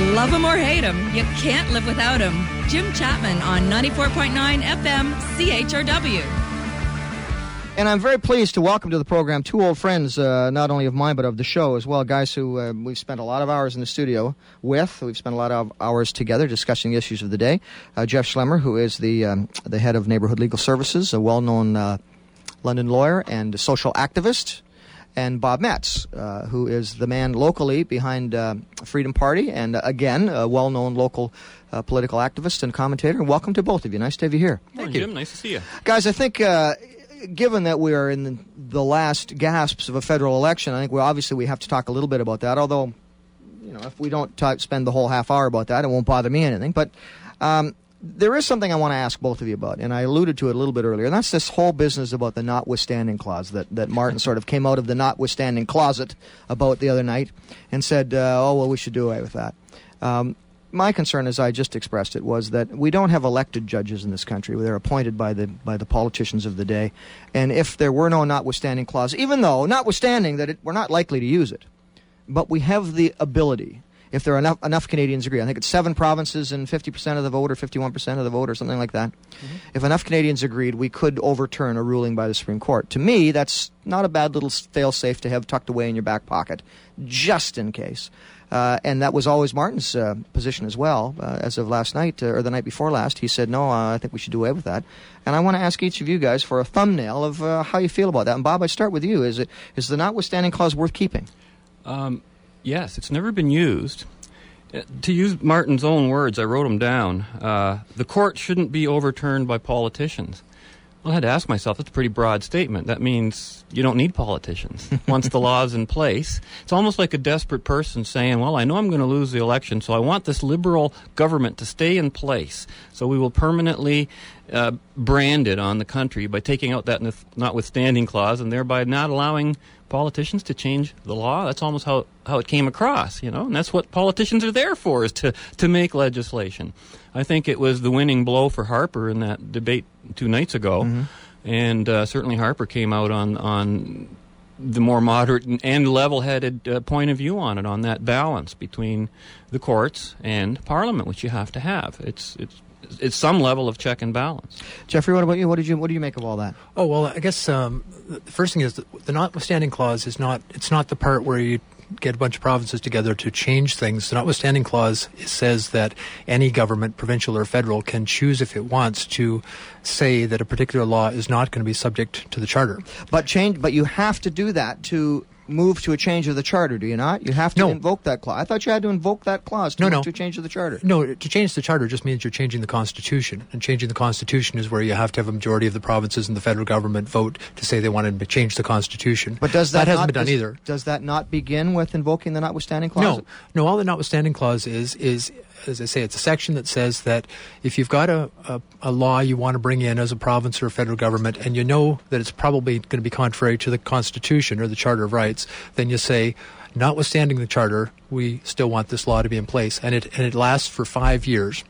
Love him or hate him, you can't live without him. Jim Chapman on 94.9 FM CHRW. And I'm very pleased to welcome to the program two old friends, uh, not only of mine, but of the show as well. Guys who uh, we've spent a lot of hours in the studio with. We've spent a lot of hours together discussing the issues of the day. Uh, Jeff Schlemmer, who is the, um, the head of Neighborhood Legal Services, a well known uh, London lawyer and social activist. And Bob Metz, uh, who is the man locally behind uh, Freedom Party, and again, a well known local political activist and commentator. And welcome to both of you. Nice to have you here. Thank you. Jim. Nice to see you. Guys, I think given that we are in the, the, last gasps of a federal election, I think we obviously we have to talk a little bit about that. Although, you know, if we don't talk, spend the whole half hour about that, it won't bother me anything. But um, there is something I want to ask both of you about, and I alluded to it a little bit earlier, and that's this whole business about the notwithstanding clause that, that Martin sort of came out of the notwithstanding closet about the other night and said, uh, oh, well, we should do away with that. Um, my concern, as I just expressed it, was that we don't have elected judges in this country. They're appointed by the by the politicians of the day, and if there were no notwithstanding clause, even though notwithstanding that it, we're not likely to use it, but we have the ability. If there are enough, enough Canadians agree, I think it's seven provinces and 50% of the vote or 51% of the vote or something like that. Mm-hmm. If enough Canadians agreed, we could overturn a ruling by the Supreme Court. To me, that's not a bad little fail safe to have tucked away in your back pocket, just in case. Uh, and that was always Martin's uh, position as well. Uh, as of last night uh, or the night before last, he said, "No, uh, I think we should do away with that." And I want to ask each of you guys for a thumbnail of uh, how you feel about that. And Bob, I start with you. Is it is the notwithstanding clause worth keeping? Um, yes, it's never been used. To use Martin's own words, I wrote them down. the court shouldn't be overturned by politicians. Well, I had to ask myself, that's a pretty broad statement. That means you don't need politicians once the law is in place. It's almost like a desperate person saying, Well, I know I'm going to lose the election, so I want this liberal government to stay in place. So we will permanently uh, brand it on the country by taking out that notwithstanding clause and thereby not allowing politicians to change the law. That's almost how, how it came across, you know, and that's what politicians are there for, is to, to make legislation. I think it was the winning blow for Harper in that debate two nights ago, mm-hmm. and uh, certainly Harper came out on on the more moderate and level-headed uh, point of view on it, on that balance between the courts and Parliament, which you have to have. It's it's it's some level of check and balance. Jeffrey, what about you? What did you what do you make of all that? Oh well, I guess um, the first thing is the notwithstanding clause is not it's not the part where you get a bunch of provinces together to change things. The notwithstanding clause says that any government, provincial or federal, can choose if it wants to say that a particular law is not going to be subject to the charter. But change, but you have to do that to move to a change of the charter, do you not? You have to no. invoke that clause. I thought you had to invoke that clause to no, no. to change of the charter. No, to change the charter just means you're changing the constitution, and changing the constitution is where you have to have a majority of the provinces and the federal government vote to say they want to change the constitution. But does that, that hasn't not, been done does, either? Does that not begin with invoking the notwithstanding clause? No, no. All the notwithstanding clause is is as I say, it's a section that says that if you've got a, a, a, law you want to bring in as a province or a federal government and you know that it's probably going to be contrary to the Constitution or the Charter of Rights, then you say, notwithstanding the Charter, we still want this law to be in place. And it, and it lasts for five years.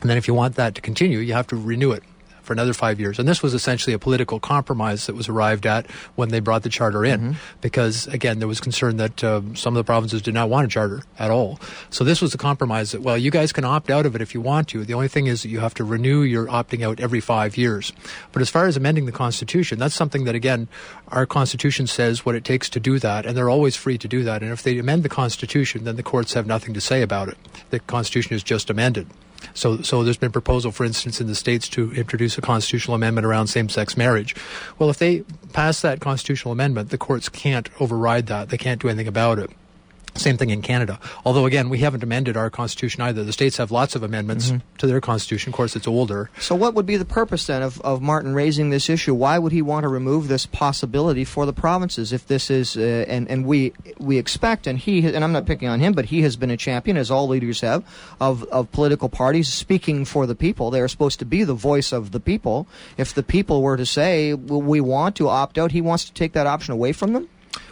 And then if you want that to continue, you have to renew it for another five years. And this was essentially a political compromise that was arrived at when they brought the charter in, mm-hmm. because again, there was concern that uh, some of the provinces did not want a charter at all. So this was a compromise that, well, you guys can opt out of it if you want to. The only thing is that you have to renew your opting out every five years. But as far as amending the Constitution, that's something that, again, our Constitution says what it takes to do that, and they're always free to do that. And if they amend the Constitution, then the courts have nothing to say about it. The Constitution is just amended. So, so there's been proposal, for instance, in the states to introduce a constitutional amendment around same-sex marriage. Well, if they pass that constitutional amendment, the courts can't override that. They can't do anything about it. Same thing in Canada. Although, again, we haven't amended our constitution either. The states have lots of amendments mm-hmm. to their constitution. Of course, it's older. So, what would be the purpose then of, of Martin raising this issue? Why would he want to remove this possibility for the provinces if this is, uh, and, and we we expect, and he, and I'm not picking on him, but he has been a champion, as all leaders have, of, of political parties speaking for the people. They are supposed to be the voice of the people. If the people were to say, well, we want to opt out, he wants to take that option away from them?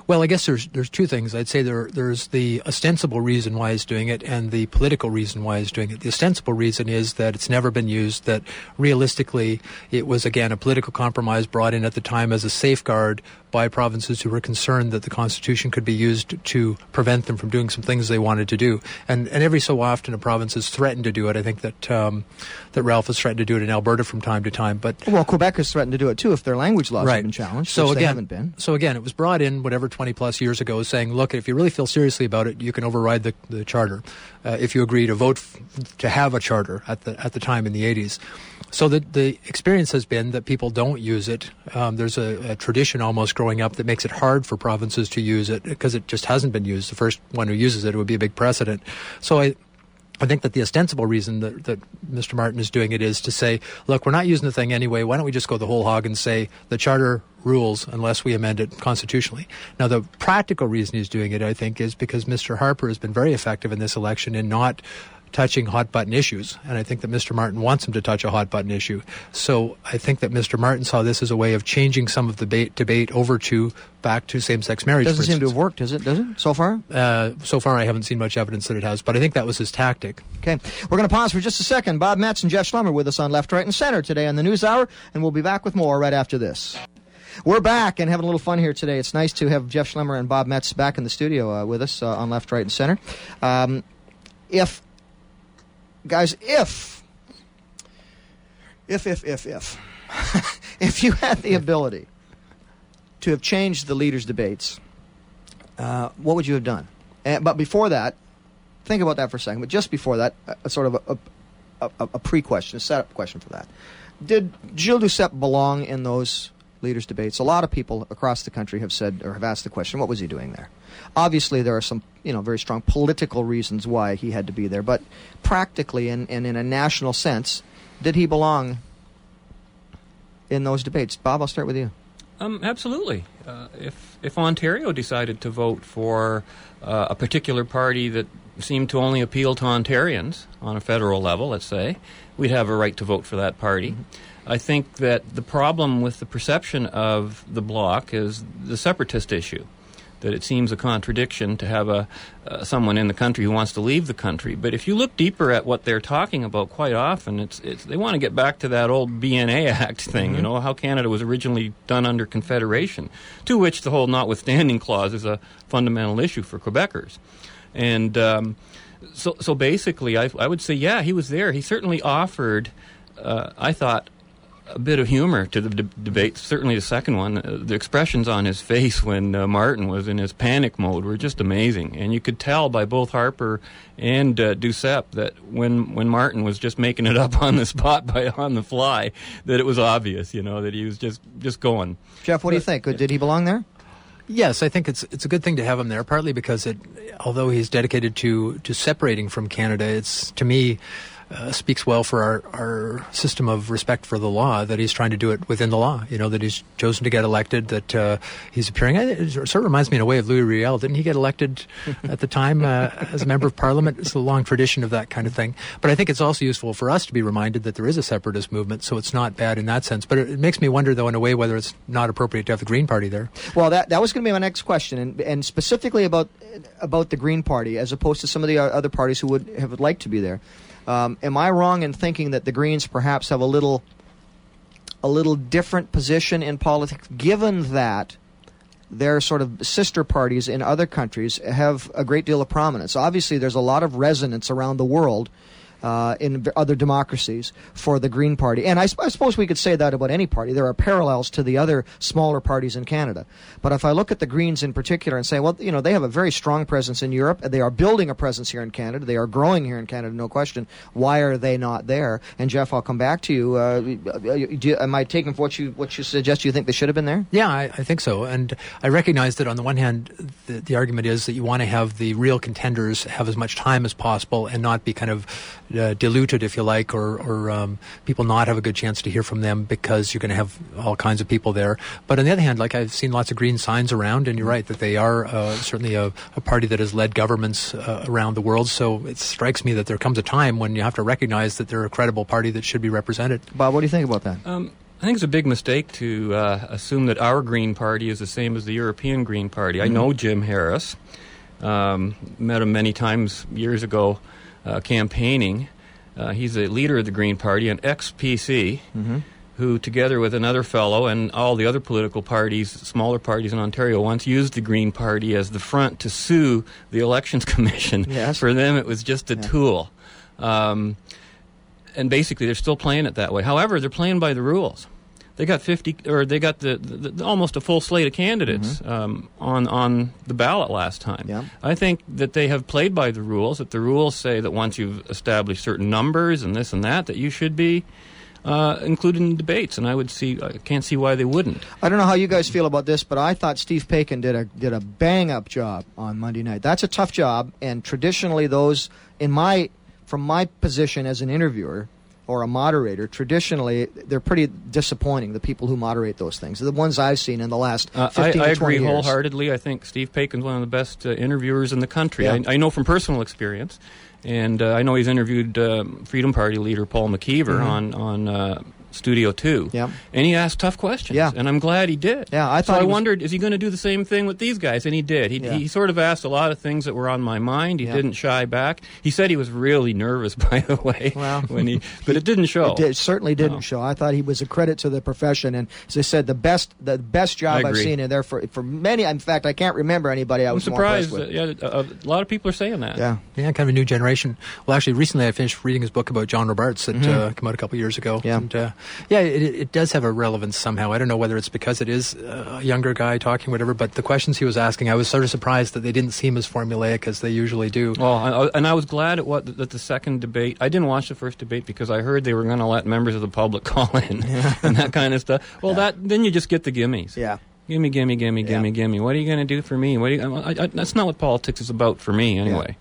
Well, I guess there's there's two things. I'd say there there's the ostensible reason why he's doing it and the political reason why he's doing it. The ostensible reason is that it's never been used. That realistically, it was again a political compromise brought in at the time as a safeguard by provinces who were concerned that the Constitution could be used to prevent them from doing some things they wanted to do. And and every so often, a province has threatened to do it. I think that um, that Ralph has threatened to do it in Alberta from time to time. But Well, Quebec has threatened to do it too if their language laws right. have been challenged. So again, they haven't been. so again, it was brought in whatever twenty plus years ago, saying, look, if you really feel seriously about it, you can override the, the charter. Uh, if you agree to vote f- to have a charter at the at the time in the eighties. So the the experience has been that people don't use it. Um, there's a, a tradition almost growing up that makes it hard for provinces to use it because it just hasn't been used. The first one who uses it, it would be a big precedent. So I I think that the ostensible reason that, that Mr. Martin is doing it is to say, look, we're not using the thing anyway. Why don't we just go the whole hog and say the charter rules unless we amend it constitutionally? Now, the practical reason he's doing it, I think, is because Mr. Harper has been very effective in this election in not touching hot button issues. And I think that Mr. Martin wants him to touch a hot button issue. So I think that Mr. Martin saw this as a way of changing some of the debate, debate over to back to same sex marriage. Doesn't seem to have worked, does it? Does it so far? Uh, so far, I haven't seen much evidence that it has, but I think that was his tactic. Okay, we're going to pause for just a second. Bob Metz and Jeff Schlemmer with us on Left, Right, and Center today on the News Hour, and we'll be back with more right after this. We're back and having a little fun here today. It's nice to have Jeff Schlemmer and Bob Metz back in the studio uh, with us uh, on Left, Right, and Center. Um, if, guys, if, if, if, if, if, if you had the ability to have changed the leaders' debates, uh, what would you have done? And, but before that, think about that for a second. But just before that, a, a sort of a, a, a, a pre-question, a setup question for that. Did Gilles Duceppe belong in those leaders' debates? A lot of people across the country have said or have asked the question, what was he doing there? Obviously, there are some, you know, very strong political reasons why he had to be there. But practically and, and in a national sense, did he belong in those debates? Bob, I'll start with you. Um, absolutely. Uh, if if Ontario decided to vote for uh, a particular party that seemed to only appeal to Ontarians on a federal level, let's say, we'd have a right to vote for that party. I think that the problem with the perception of the bloc is the separatist issue. That it seems a contradiction to have a uh, someone in the country who wants to leave the country. But if you look deeper at what they're talking about, quite often it's, it's they want to get back to that old BNA Act thing. You know how Canada was originally done under Confederation, to which the whole notwithstanding clause is a fundamental issue for Quebecers. And um, so, so basically, I, I would say, yeah, he was there. He certainly offered, uh, I thought, a bit of humor to the de- debate. Certainly, the second one, uh, the expressions on his face when uh, Martin was in his panic mode were just amazing, and you could tell by both Harper and uh, Duceppe that when when Martin was just making it up on the spot by on the fly, that it was obvious, you know, that he was just just going. Jeff, what do you think? Did he belong there? Yes, I think it's it's a good thing to have him there. Partly because it, although he's dedicated to to separating from Canada, it's to me uh, speaks well for our our system of respect for the law that he's trying to do it within the law. You know that he's chosen to get elected, that uh, he's appearing. It sort of reminds me in a way of Louis Riel. Didn't he get elected at the time uh, as a member of Parliament? It's a long tradition of that kind of thing. But I think it's also useful for us to be reminded that there is a separatist movement, so it's not bad in that sense. But it, it makes me wonder, though, in a way, whether it's not appropriate to have the Green Party there. Well, that that was going to be my next question, and, and specifically about about the Green Party, as opposed to some of the other parties who would have liked to be there. Um, am I wrong in thinking that the Greens perhaps have a little a little different position in politics, given that their sort of sister parties in other countries have a great deal of prominence? Obviously, there's a lot of resonance around the world uh, in other democracies for the Green Party. And I, I suppose we could say that about any party. There are parallels to the other smaller parties in Canada. But if I look at the Greens in particular and say, well, you know, they have a very strong presence in Europe. They are building a presence here in Canada. They are growing here in Canada, no question. Why are they not there? And Jeff, I'll come back to you. Uh, do, am I taking what you what you suggest? You think they should have been there? Yeah, I, I think so. And I recognize that on the one hand, the, the argument is that you want to have the real contenders have as much time as possible and not be kind of uh, diluted, if you like, or, or um, people not have a good chance to hear from them because you're going to have all kinds of people there. But on the other hand, like I've seen lots of green signs around, and you're right that they are uh, certainly a, a party that has led governments uh, around the world. So it strikes me that there comes a time when you have to recognize that they're a credible party that should be represented. Bob, what do you think about that? Um, I think it's a big mistake to uh, assume that our Green Party is the same as the European Green Party. I know Jim Harris, um, met him many times years ago uh, campaigning. Uh, he's a leader of the Green Party, an ex PC. who, together with another fellow and all the other political parties, smaller parties in Ontario, once used the Green Party as the front to sue the Elections Commission. Yes. For them, it was just a tool. Um, and basically, they're still playing it that way. However, they're playing by the rules. They got 50, or they got the, the, the almost a full slate of candidates um, on on the ballot last time. Yeah. I think that they have played by the rules. That the rules say that once you've established certain numbers and this and that, that you should be uh, included in debates. And I would see, I can't see why they wouldn't. I don't know how you guys feel about this, but I thought Steve Paikin did a did a bang up job on Monday night. That's a tough job, and traditionally those in my from my position as an interviewer or a moderator, traditionally they're pretty disappointing. The people who moderate those things, the ones I've seen in the last Uh, I, I agree years. wholeheartedly. I think Steve Paikin's one of the best uh, interviewers in the country. Yeah. I, I know from personal experience, and uh, I know he's interviewed um, Freedom Party leader Paul McKeever on on uh, Studio Two. Mm-hmm. And he asked tough questions. Yeah. and I'm glad he did. Yeah, I so thought I was- wondered, is he going to do the same thing with these guys? And he did. He, Yeah. he sort of asked a lot of things that were on my mind. He Yeah. didn't shy back. He said he was really nervous, by the way, Well. when he, but it didn't show. It, did, certainly didn't No. show. I thought he was a credit to the profession, and as I said, the best the best job I I've seen in there for for many. In fact, I can't remember anybody I I'm was more surprised. impressed That, with. yeah, a, a lot of people are saying that. yeah. Yeah, kind of a new generation. Well, actually, recently I finished reading his book about John Robarts that uh, came out a couple years ago. Mm-hmm. Yeah. and, uh, yeah, it, it does have a relevance somehow. I don't know whether it's because it is uh, a younger guy talking, whatever. But the questions he was asking, I was sort of surprised that they didn't seem as formulaic as they usually do. Well, and I was glad at what that the second debate. I didn't watch the first debate because I heard they were going to let members of the public call in and that kind of stuff. Well, that then you just get the gimmies. Yeah. Gimme, gimme, gimme, gimme, Yeah. gimme. What are you going to do for me? What do you, I, I, that's not what politics is about for me, anyway.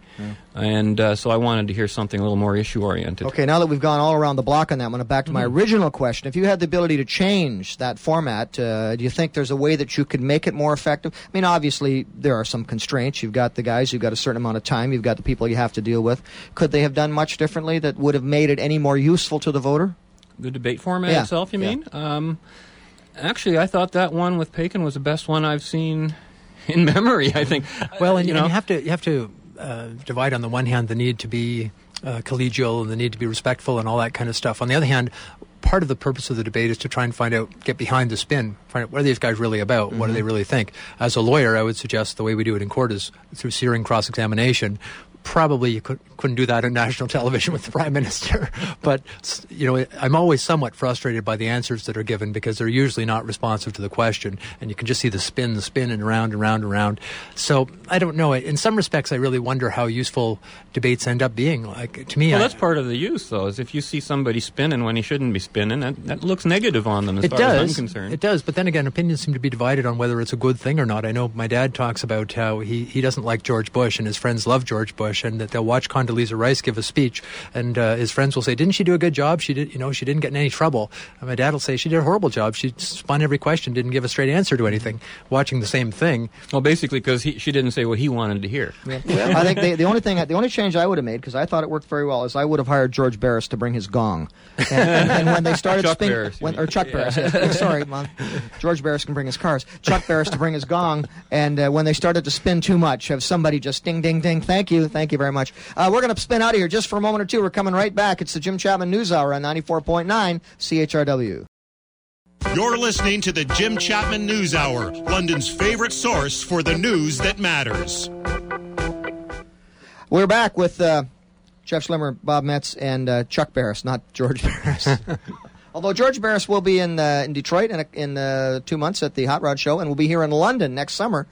And uh, so I wanted to hear something a little more issue oriented. Okay, now that we've gone all around the block on that, I'm going to back to my Mm-hmm. original question. If you had the ability to change that format, uh, do you think there's a way that you could make it more effective? I mean, obviously, there are some constraints. You've got the guys, you've got a certain amount of time, you've got the people you have to deal with. Could they have done much differently that would have made it any more useful to the voter? The debate format Yeah, itself, you yeah. mean? Um, actually, I thought that one with Paikin was the best one I've seen in memory. I think. Well, and you and know, you have to you have to uh, divide on the one hand the need to be uh, collegial and the need to be respectful and all that kind of stuff. On the other hand, part of the purpose of the debate is to try and find out, get behind the spin, find out what are these guys really about, what do they really think. As a lawyer, I would suggest the way we do it in court is through searing cross-examination. Probably you could, couldn't do that on national television with the prime minister, but you know I'm always somewhat frustrated by the answers that are given because they're usually not responsive to the question, and you can just see the spin, the spin, and round and round and round. So I don't know. In some respects, I really wonder how useful debates end up being. Like to me, Well, I- that's part of the use, though. Is if you see somebody spinning when he shouldn't be spinning, that, that looks negative on them, as it far does. as I'm concerned. It does, but then again, opinions seem to be divided on whether it's a good thing or not. I know my dad talks about how he, he doesn't like George Bush, and his friends love George Bush, and that they'll watch Condoleezza Rice give a speech, and uh, his friends will say, "Didn't she do a good job? She did, you know, she didn't get in any trouble." And my dad will say, "She did a horrible job. She spun every question, didn't give a straight answer to anything." Watching the same thing, Well, basically, because she didn't say what he wanted to hear. I think the, the only thing, the only change I would have made, because I thought it worked very well, is I would have hired George Barris to bring his gong. And, and, and when they started Chuck spinning, Barris, when, or Chuck Barris, yes. sorry, Mom. George Barris can bring his cars. Chuck Barris to bring his gong, and uh, when they started to spin too much, have somebody just ding, ding, ding. Thank you, thank you very much. Uh, we're going to spin out of here just for a moment or two. We're coming right back. It's the Jim Chapman News Hour on 94.9 CHRW. You're listening to the Jim Chapman News Hour, London's favorite source for the news that matters. We're back with uh, Jeff Schlemmer, Bob Metz, and uh, Chuck Barris, not George Barris. Although George Barris will be in uh, in Detroit in, a, in uh, two months at the Hot Rod Show, and will be here in London next summer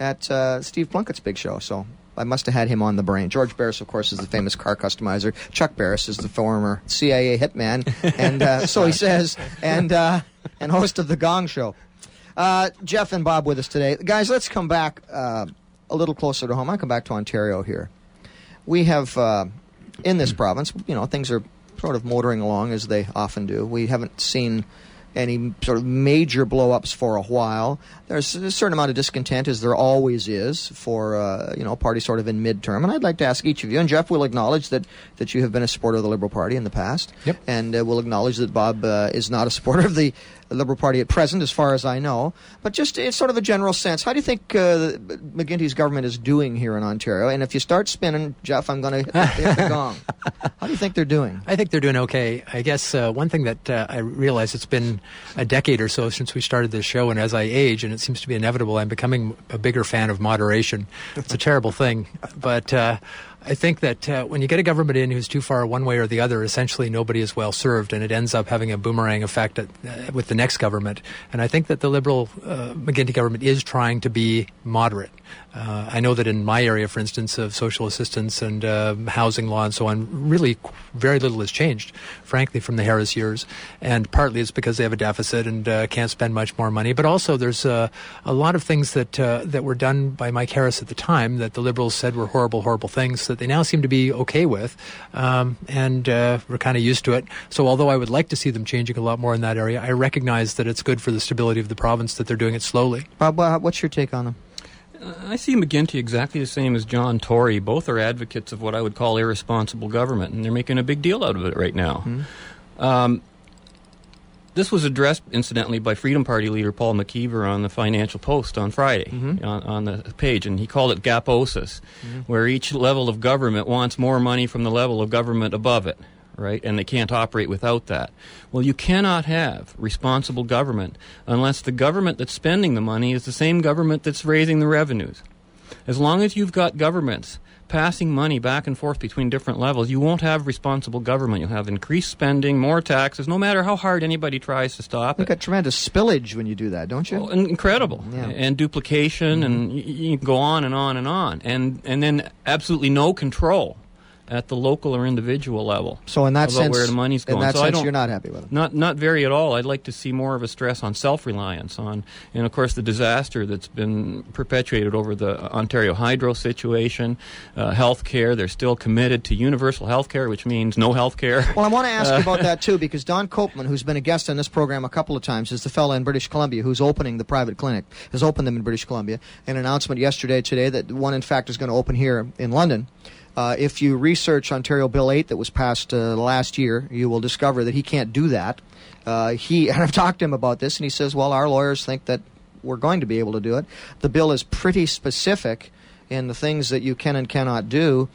at uh, Steve Plunkett's big show. So I must have had him on the brain. George Barris, of course, is the famous car customizer. Chuck Barris is the former CIA hitman, and uh, so he says, and uh, and host of the Gong Show. Uh, Jeff and Bob with us today, guys. Let's come back uh, a little closer to home. I come back to Ontario here we have uh, in this province, you know, things are sort of motoring along as they often do. We haven't seen any sort of major blow-ups for a while. There's a certain amount of discontent, as there always is, for uh, you know, a party sort of in midterm. And I'd like to ask each of you, and Jeff will acknowledge that that you have been a supporter of the Liberal Party in the past, Yep. and uh, will acknowledge that Bob uh, is not a supporter of the Liberal Party at present, as far as I know. But just it's sort of a general sense. How do you think uh, McGuinty's government is doing here in Ontario? And if you start spinning, Jeff, I'm going to hit, the gong. How do you think they're doing? I think they're doing okay. I guess uh, one thing that uh, I realize it's been a decade or so since we started this show, and as I age, and it seems to be inevitable, I'm becoming a bigger fan of moderation. It's a terrible thing, but uh, I think that uh, when you get a government in who's too far one way or the other, essentially nobody is well served, and it ends up having a boomerang effect at, uh, with the next government. And I think that the Liberal uh, McGuinty government is trying to be moderate. Uh, I know that in my area, for instance, of social assistance and uh, housing law and so on, really very little has changed, frankly, from the Harris years. And partly it's because they have a deficit and uh, can't spend much more money. But also there's a lot of things that uh, that were done by Mike Harris at the time that the Liberals said were horrible, horrible things that they now seem to be okay with, um, and uh, we're kind of used to it. So although I would like to see them changing a lot more in that area, I recognize that it's good for the stability of the province that they're doing it slowly. Bob, what's your take on them? I see McGuinty exactly the same as John Tory. Both are advocates of what I would call irresponsible government, and they're making a big deal out of it right now. Mm-hmm. Um, this was addressed, incidentally, by Freedom Party leader Paul McKeever on the Financial Post on Friday mm-hmm. on, on, the page, and he called it gaposis, mm-hmm. where each level of government wants more money from the level of government above it right? And they can't operate without that. Well, you cannot have responsible government unless the government that's spending the money is the same government that's raising the revenues. As long as you've got governments passing money back and forth between different levels, you won't have responsible government. You'll have increased spending, more taxes, no matter how hard anybody tries to stop you it. You got tremendous spillage when you do that, don't you? Well, incredible. Yeah. And duplication, mm-hmm. and you, you go on and on and on. And, and then absolutely no control at the local or individual level. So in that sense, where the money's going. In that so sense, you're not happy with it. Not not very at all. I'd like to see more of a stress on self-reliance, on and of course the disaster that's been perpetuated over the Ontario Hydro situation, uh, health care. They're still committed to universal health care, which means no health care. Well, I want to ask uh, about that too, because Don Copeman, who's been a guest on this program a couple of times, is the fellow in British Columbia who's opening the private clinic. Has opened them in British Columbia. An announcement yesterday, today, that one in fact is going to open here in London. Uh, if you research Ontario Bill 8 that was passed uh, last year, you will discover that he can't do that. Uh, he and I've talked to him about this, and he says, "Well, our lawyers think that we're going to be able to do it." The bill is pretty specific in the things that you can and cannot do.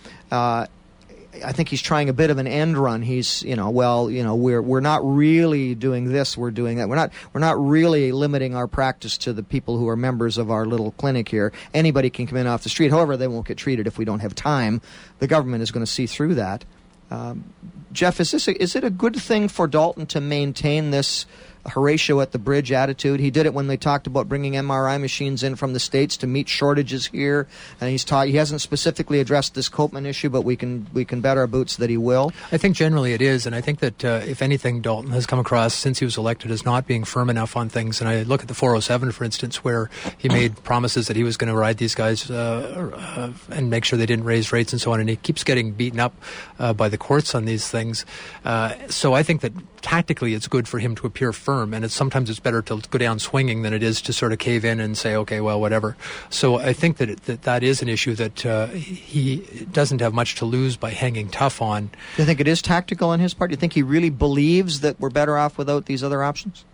I think he's trying a bit of an end run. He's, you know, well, you know, we're we're not really doing this, we're doing that. We're not we're not really limiting our practice to the people who are members of our little clinic here. Anybody can come in off the street. However, they won't get treated if we don't have time. The government is going to see through that. Um, Jeff, is this a, is it a good thing for Dalton to maintain this Horatio at the bridge attitude. He did it when they talked about bringing MRI machines in from the states to meet shortages here, and he's taught. He hasn't specifically addressed this Copeman issue, but we can we can bet our boots that he will. I think generally it is, and I think that uh, if anything, Dalton has come across since he was elected as not being firm enough on things. And I look at the 407, for instance, where he made promises that he was going to ride these guys uh, uh, and make sure they didn't raise rates and so on, and he keeps getting beaten up uh, by the courts on these things. Uh, so I think that tactically it's good for him to appear firm, and it's sometimes it's better to go down swinging than it is to sort of cave in and say, okay, well, whatever. So I think that it, that, that is an issue that uh, he doesn't have much to lose by hanging tough on. Do you think it is tactical on his part? Do you think he really believes that we're better off without these other options?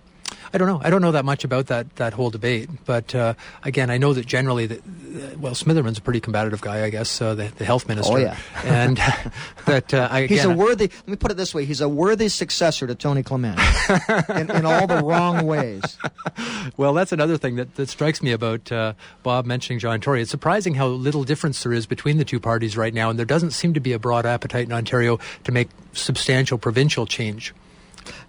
I don't know. I don't know that much about that that whole debate, but uh, again, I know that generally, that uh, well, Smitherman's a pretty combative guy, I guess, uh, the, the health minister. Oh yeah, and that uh, I, again, he's a worthy. Let me put it this way: he's a worthy successor to Tony Clement in, in, all the wrong ways. Well, that's another thing that, that strikes me about uh, Bob mentioning John Tory. It's surprising how little difference there is between the two parties right now, and there doesn't seem to be a broad appetite in Ontario to make substantial provincial change.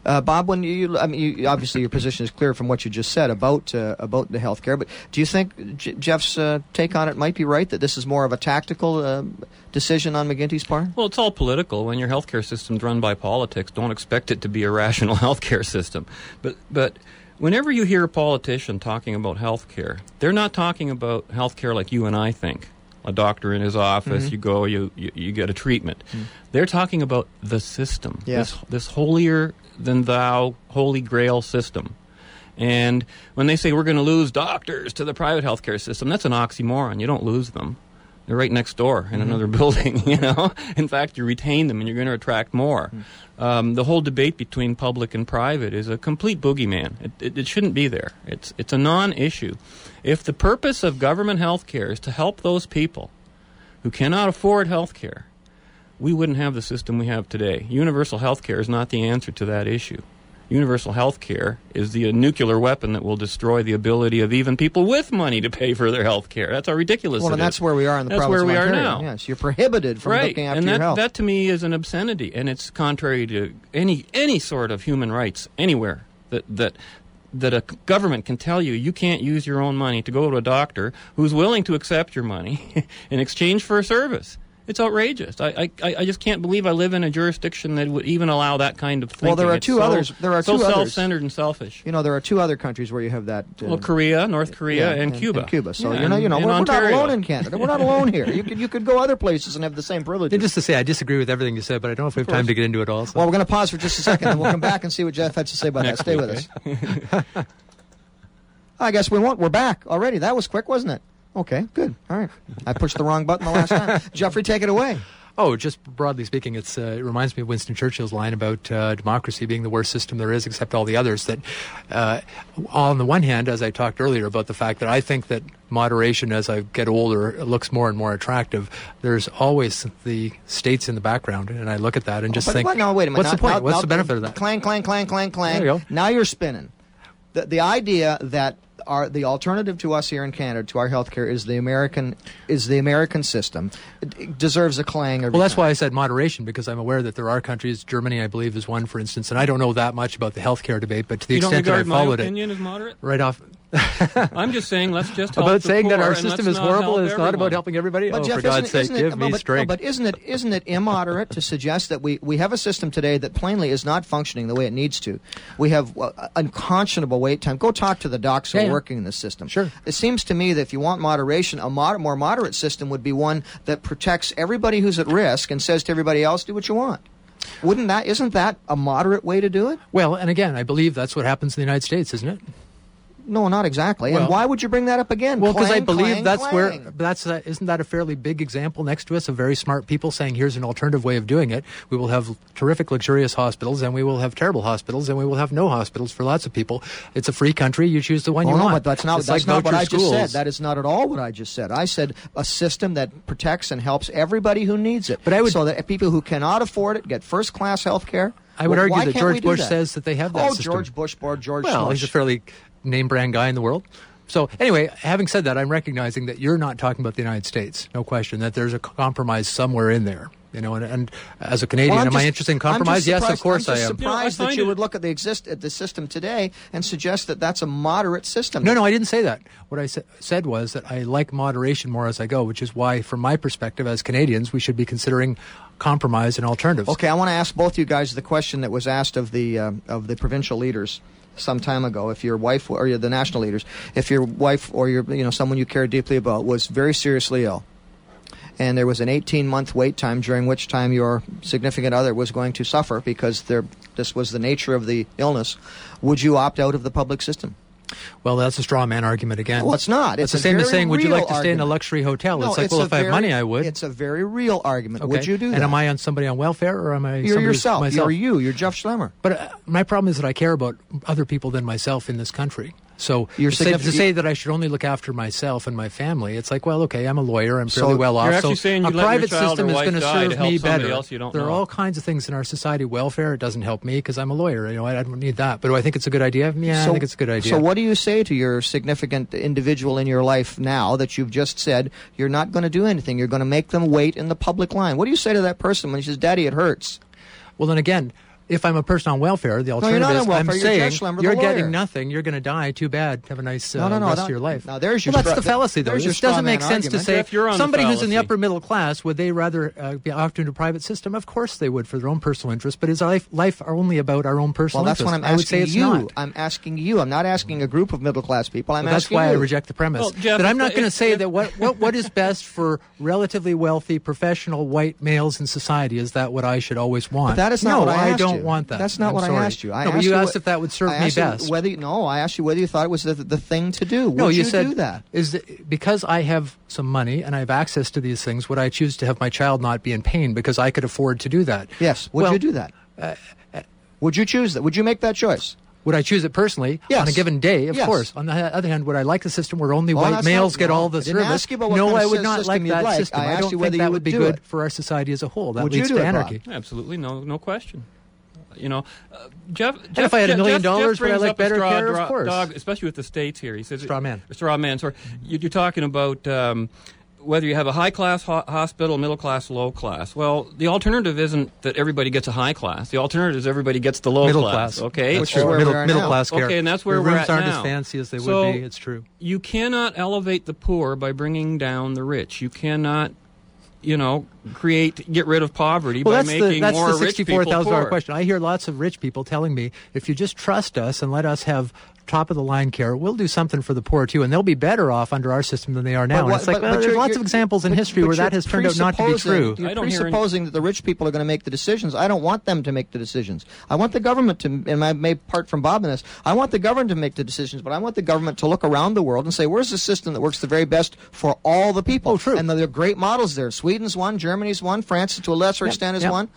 Uh, Bob, when you, I mean, you, obviously your position is clear from what you just said about uh, about the health care, but do you think J- Jeff's uh, take on it might be right that this is more of a tactical uh, decision on McGuinty's part? Well, it's all political. When your health healthcare system's run by politics, don't expect it to be a rational healthcare system. But but whenever you hear a politician talking about healthcare, they're not talking about healthcare like you and I think a doctor in his office. Mm-hmm. You go, you, you, you get a treatment. Mm. They're talking about the system. Yes. This this holier than thou, holy grail system. And when they say we're going to lose doctors to the private healthcare system, that's an oxymoron. You don't lose them. They're right next door in mm-hmm. another building, you know. In fact, you retain them and you're going to attract more. Mm. Um, the whole debate between public and private is a complete boogeyman. It, it, it shouldn't be there. It's, it's a non-issue. If the purpose of government health care is to help those people who cannot afford health care, we wouldn't have the system we have today. Universal health care is not the answer to that issue. Universal health care is the nuclear weapon that will destroy the ability of even people with money to pay for their health care. That's how ridiculous Well, and that's is. where we are in the That's where we are now. Yes, you're prohibited from right. looking after and your that, health. that to me is an obscenity, and it's contrary to any any sort of human rights anywhere that that that a government can tell you you can't use your own money to go to a doctor who's willing to accept your money in exchange for a service. It's outrageous. I, I, I just can't believe I live in a jurisdiction that would even allow that kind of thinking. Well, there are It's two so- others- there are so two others. self-centered and selfish. you know, there are two other countries where you have that. Uh, Well, Korea, North Korea, yeah, and, Cuba. Cuba. So Yeah, you know, you know, we're, we're not alone in Canada. We're not alone here. You could you could go other places and have the same privileges. And just to say, I disagree with everything you said, but I don't know if we have time to get into it all. so- Well, we're going to pause for just a second, and we'll come back and see what Jeff had to say about that. Stay with us. I guess we won't. We're back already. That was quick, wasn't it? Okay, good. All right. I pushed the wrong button the last time. Jeffrey, take it away. Oh, just broadly speaking, it's uh, it reminds me of Winston Churchill's line about uh, democracy being the worst system there is, except all the others. That, uh, on the one hand, as I talked earlier about the fact that I think that moderation, as I get older, looks more and more attractive. There's always the states in the background, and I look at that and just But think, what? No, wait a minute. what's Now- the point? now- what's now- the benefit of that? Clang, clang, clang, clang, clang. There you go. Now you're spinning. The, the idea that our the alternative to us here in Canada to our healthcare is the American is the American system it deserves a clang. Well, that's time. why I said moderation because I'm aware that there are countries. Germany, I believe, is one, for instance, and I don't know that much about the healthcare debate, but to the You don't extent that I regard my followed it, opinion as moderate? right off I'm just saying, let's just help about the saying that our system is horrible help and it's not about helping everybody. But oh, Jeff, for God's isn't, sake, isn't give it, me but, strength. But isn't it isn't it immoderate to suggest that we, we have a system today that plainly is not functioning the way it needs to? We have uh, unconscionable wait time. Go talk to the docs who Yeah, are yeah. working in this system. Sure. It seems to me that if you want moderation, a mod- more moderate system would be one that protects everybody who's at risk and says to everybody else, "Do what you want." Wouldn't that? Isn't that a moderate way to do it? well, and again, I believe that's what happens in the United States, isn't it? No, not exactly. and why would you bring that up again? Well, because I believe clang, that's where clang. that's uh, isn't that a fairly big example next to us of very smart people saying here's an alternative way of doing it. We will have terrific, luxurious hospitals, and we will have terrible hospitals, and we will have no hospitals for lots of people. It's a free country. You choose the one Oh you no, want. but that's not It's that's like not what I just said. That is not at all what I just said. I said a system that protects and helps everybody who needs it. But I would- so that people who cannot afford it get first class health care. I would Well, argue that George Bush that? says that they have that Oh, system. George Bush, board George. Well, Smush. he's a fairly name brand guy in the world. So anyway, having said that, I'm recognizing that you're not talking about the United States, no question. That there's a compromise somewhere in there, you know. And, and as a Canadian, Well, I'm am I interested in compromise? Yes, of course I'm I just am. You know, I Surprised that you it- would look at the exist at the system today and suggest that that's a moderate system. No, no, I didn't say that. What I sa- said was that I like moderation more as I go, which is why, from my perspective as Canadians, we should be considering compromise and alternatives. Okay, I want to ask both you guys the question that was asked of the uh, of the provincial leaders some time ago. If your wife or the national leaders, if your wife or your you know someone you care deeply about was very seriously ill, and there was an 18 month wait time during which time your significant other was going to suffer because there this was the nature of the illness, would you opt out of the public system? Well, that's a straw man argument again. Well, it's not. It's, It's the same as saying, "Would you like to stay in a luxury hotel?" No, it's like, it's well, if I have money, I would. It's a very real argument. okay. Would you do that? And am I on somebody on welfare, or am I? You're yourself. Myself? You're you. You're Jeff Schlemmer. But uh, my problem is that I care about other people than myself in this country. So You're to say, signif- to say that I should only look after myself and my family, it's like, well, okay, I'm a lawyer, I'm So fairly well off. you're actually so saying a you'd let your private child or system is going to serve to me better. else you don't there are all kinds of things in our society. Welfare, it doesn't help me because I'm a lawyer. You know, I, I don't need that. But do I think it's a good idea? Yeah, I think it's a good idea. So, what do you say to your significant individual in your life now that you've just said you're not going to do anything? You're going to make them wait in the public line. What do you say to that person when he says, "Daddy, it hurts"? Well, then again, if I'm a person on welfare, the you're alternative not is on welfare, I'm you're saying Jeff Schlemmer, you're lawyer. getting nothing. You're going to die. Too bad. Have a nice uh, No, no, no, rest of your life. now there's your well, that's the fallacy, though. there's It doesn't make man sense to say Jeff, you're on somebody who's in the upper middle class would they rather uh, be opt into a private system? Of course they would for their own personal interest. But is life life are only about our own personal interest. Well, that's interest? what I'm I asking would say it's you. not. I'm asking you. I'm not asking a group of middle class people. I'm Well, that's why you. I reject the premise. Well, Jeff, but I'm not going to say that what, what, what is best for relatively wealthy, professional white males in society is that what I should always want. That is not what I asked don't want that. That's not I'm what sorry. I asked you. I no, but asked you you asked what- if that would serve I me asked you best. Whether no, I asked you whether you thought it was the, the thing to do. No, Would you, you said do that? is that because I have some money and I have access to these things. Would I choose to have my child not be in pain because I could afford to do that? Yes. Would Well, you do that? Uh, uh, would you choose that? Would you make that choice? Would I choose it personally Yes. on a given day? Of Yes. course. On the other hand, would I like a system where only Well, white males not- get no, all the I service? ask you about what no, kind I would not like that like. system. I I, asked don't you whether think that would would be do good it. for our society as a whole. That Would you leads do to it, Bob? anarchy. Absolutely, no, no question. You know, uh, Jeff. if Jeff- I had a million Jeff- dollars, Jeff would I like better straw care? Of course. Dog, especially with the states here. He says Straw man. Straw man. So you- you're talking about um, whether you have a high class ho- hospital, middle class, low class. Well, the alternative isn't that everybody gets a high class. The alternative is everybody gets the low middle class. class. Okay, That's Which true. is where middle, middle class care. Okay, and that's where the we're rooms at aren't now. as fancy as they So, would be. It's true. You cannot elevate the poor by bringing down the rich. You cannot, you know, create get rid of poverty Well, by that's making the that's more the rich people sixty-four thousand dollar poor. question. I hear lots of rich people telling me, if you just trust us and let us have top of the line care, we'll do something for the poor too, and they'll be better off under our system than they are now. But and what- it's like, but- well, but there's lots of examples in but- history but where that has turned out not to be true. You're I don't hear any- presupposing that the rich people are going to make the decisions. I don't want them to make the decisions. I want the government to, and I may part from Bob in this. I want the government to make the decisions, but I want the government to look around the world and say, "Where's the system that works the very best for all the people?" Oh, true. And there are great models there. Sweden's one, Germany's one, France to a lesser Yep, extent is yep. one.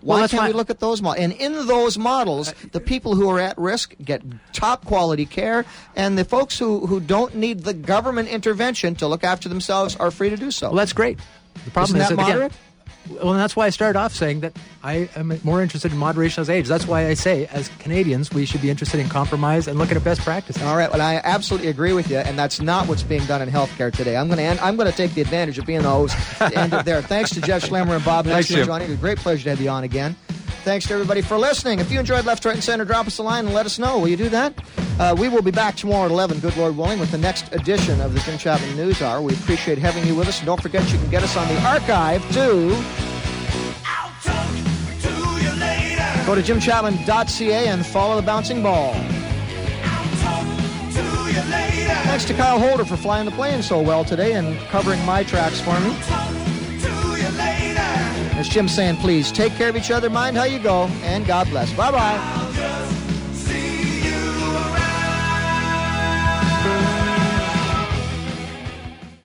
Why that's can't we look at those models? And in those models, uh, the people who are at risk get top quality care, and the folks who, who don't need the government intervention to look after themselves are free to do so. Well, that's great. The problem Isn't is that again- moderate? Well, and that's why I started off saying that I am more interested in moderation as age. That's why I say, as Canadians, we should be interested in compromise and looking at best practices. All right, well, I absolutely agree with you, and that's not what's being done in healthcare today. I'm going to end, I'm going to take the advantage of being the host. to end it there. Thanks to Jeff Schlemmer and Bob Metz Thanks, for joining. It was a great pleasure to have you on again. Thanks to everybody for listening. If you enjoyed Left, Right, and Center, drop us a line and let us know. Will you do that? Uh, we will be back tomorrow at 11, good Lord willing, with the next edition of the Jim Chapman News Hour. We appreciate having you with us. And don't forget, you can get us on the archive, too. Go to jimchapman.ca and follow the bouncing ball. Thanks to Kyle Holder for flying the plane so well today and covering my tracks for me. As Jim's saying, please take care of each other, mind how you go, and God bless. Bye bye.